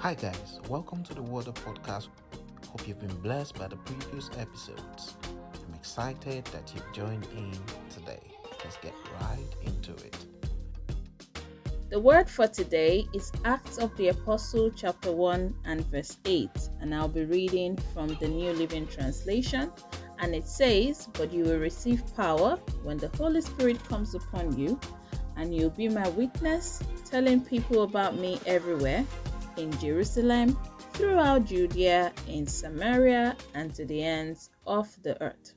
Hi, guys, welcome to the Water Podcast. Hope you've been blessed by the previous episodes. I'm excited that you've joined in today. Let's get right into it. The word for today is Acts of the Apostle, chapter 1 and verse 8, and I'll be reading from the New Living Translation. And it says, But you will receive power when the Holy Spirit comes upon you, and you'll be my witness, telling people about me everywhere in Jerusalem, throughout Judea, in Samaria, and to the ends of the earth.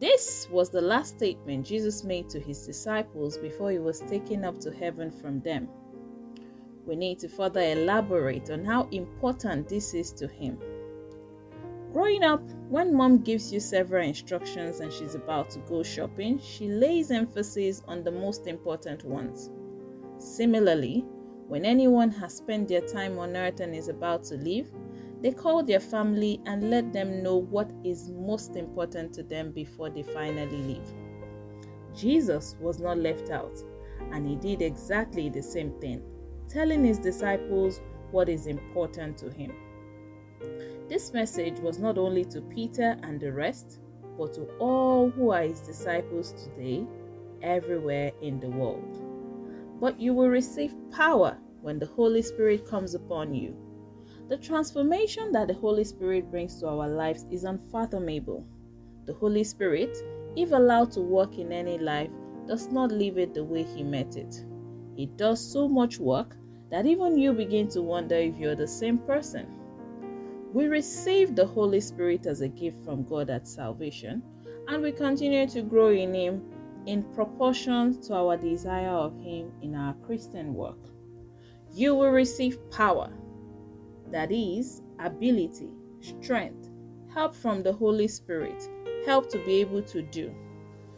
This was the last statement Jesus made to his disciples before he was taken up to heaven from them. We need to further elaborate on how important this is to him. Growing up, when mom gives you several instructions and she's about to go shopping, she lays emphasis on the most important ones. Similarly, when anyone has spent their time on earth and is about to leave, they call their family and let them know what is most important to them before they finally leave. Jesus was not left out, and he did exactly the same thing, telling his disciples what is important to him. This message was not only to Peter and the rest, but to all who are his disciples today, everywhere in the world. But you will receive power when the Holy Spirit comes upon you. The transformation that the Holy Spirit brings to our lives is unfathomable. The Holy Spirit, if allowed to work in any life, does not leave it the way He met it. He does so much work that even you begin to wonder if you're the same person. We receive the Holy Spirit as a gift from God at salvation, and we continue to grow in Him in proportion to our desire of Him in our Christian work. You will receive power, that is, ability, strength, help from the Holy Spirit, help to be able to do.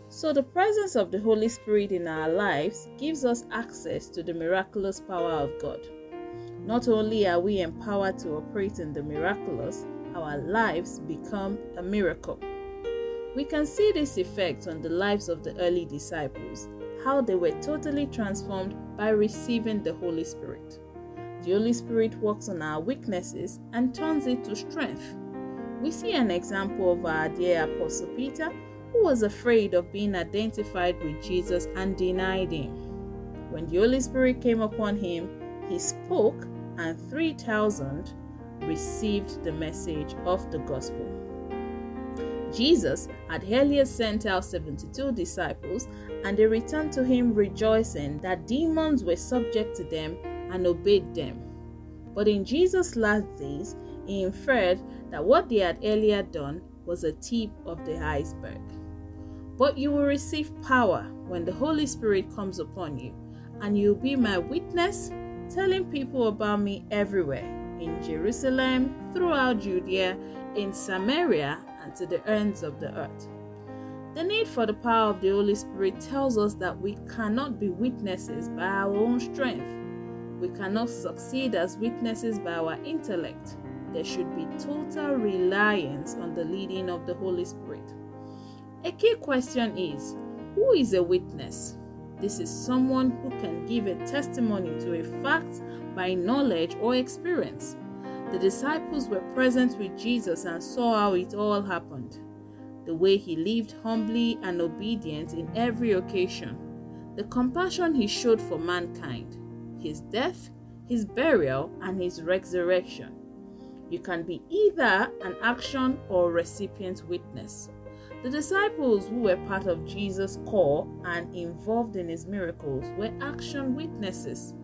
So, the presence of the Holy Spirit in our lives gives us access to the miraculous power of God. Not only are we empowered to operate in the miraculous, our lives become a miracle. We can see this effect on the lives of the early disciples, how they were totally transformed by receiving the Holy Spirit. The Holy Spirit works on our weaknesses and turns it to strength. We see an example of our dear Apostle Peter, who was afraid of being identified with Jesus and denied him. When the Holy Spirit came upon him, he spoke and 3,000 received the message of the gospel. Jesus had earlier sent out 72 disciples, and they returned to him rejoicing that demons were subject to them and obeyed them. But in Jesus' last days, he inferred that what they had earlier done was a tip of the iceberg. But you will receive power when the Holy Spirit comes upon you, and you'll be my witness telling people about me everywhere in Jerusalem, throughout Judea, in Samaria, and to the ends of the earth. The need for the power of the Holy Spirit tells us that we cannot be witnesses by our own strength. We cannot succeed as witnesses by our intellect. There should be total reliance on the leading of the Holy Spirit. A key question is who is a witness? This is someone who can give a testimony to a fact by knowledge or experience. The disciples were present with Jesus and saw how it all happened. The way he lived humbly and obedient in every occasion, the compassion he showed for mankind, his death, his burial, and his resurrection. You can be either an action or recipient witness. The disciples who were part of Jesus' core and involved in his miracles were action witnesses.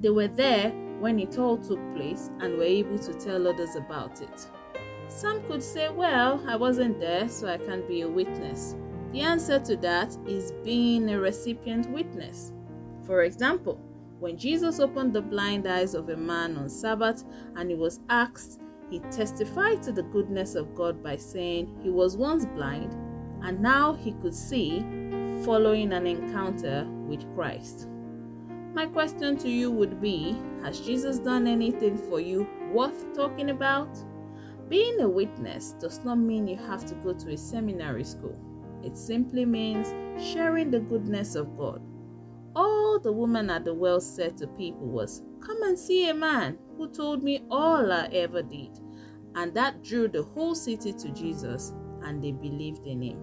They were there when it all took place and were able to tell others about it. Some could say, Well, I wasn't there, so I can't be a witness. The answer to that is being a recipient witness. For example, when Jesus opened the blind eyes of a man on Sabbath and he was asked, he testified to the goodness of God by saying he was once blind and now he could see following an encounter with Christ. My question to you would be Has Jesus done anything for you worth talking about? Being a witness does not mean you have to go to a seminary school, it simply means sharing the goodness of God. All the woman at the well said to people was, Come and see a man who told me all I ever did. And that drew the whole city to Jesus, and they believed in him.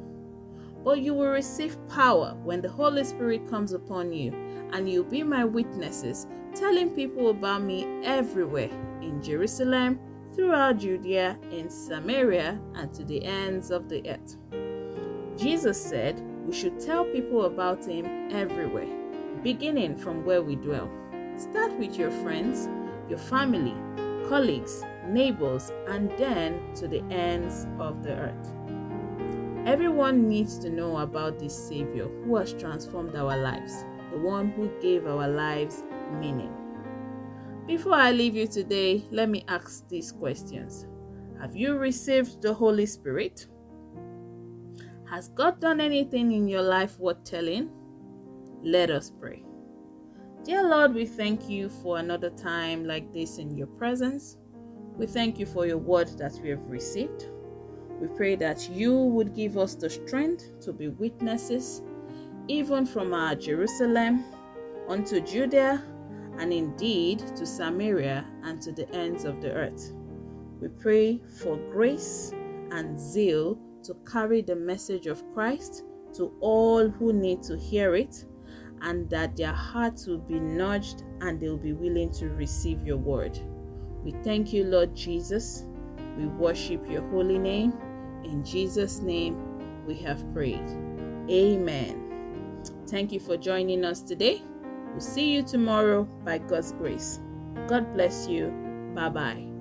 But you will receive power when the Holy Spirit comes upon you, and you'll be my witnesses, telling people about me everywhere in Jerusalem, throughout Judea, in Samaria, and to the ends of the earth. Jesus said we should tell people about him everywhere, beginning from where we dwell. Start with your friends, your family, colleagues, neighbors, and then to the ends of the earth. Everyone needs to know about this Savior who has transformed our lives, the one who gave our lives meaning. Before I leave you today, let me ask these questions Have you received the Holy Spirit? Has God done anything in your life worth telling? Let us pray. Dear Lord, we thank you for another time like this in your presence. We thank you for your word that we have received. We pray that you would give us the strength to be witnesses, even from our Jerusalem unto Judea, and indeed to Samaria and to the ends of the earth. We pray for grace and zeal to carry the message of Christ to all who need to hear it, and that their hearts will be nudged and they'll be willing to receive your word. We thank you, Lord Jesus. We worship your holy name. In Jesus' name, we have prayed. Amen. Thank you for joining us today. We'll see you tomorrow by God's grace. God bless you. Bye bye.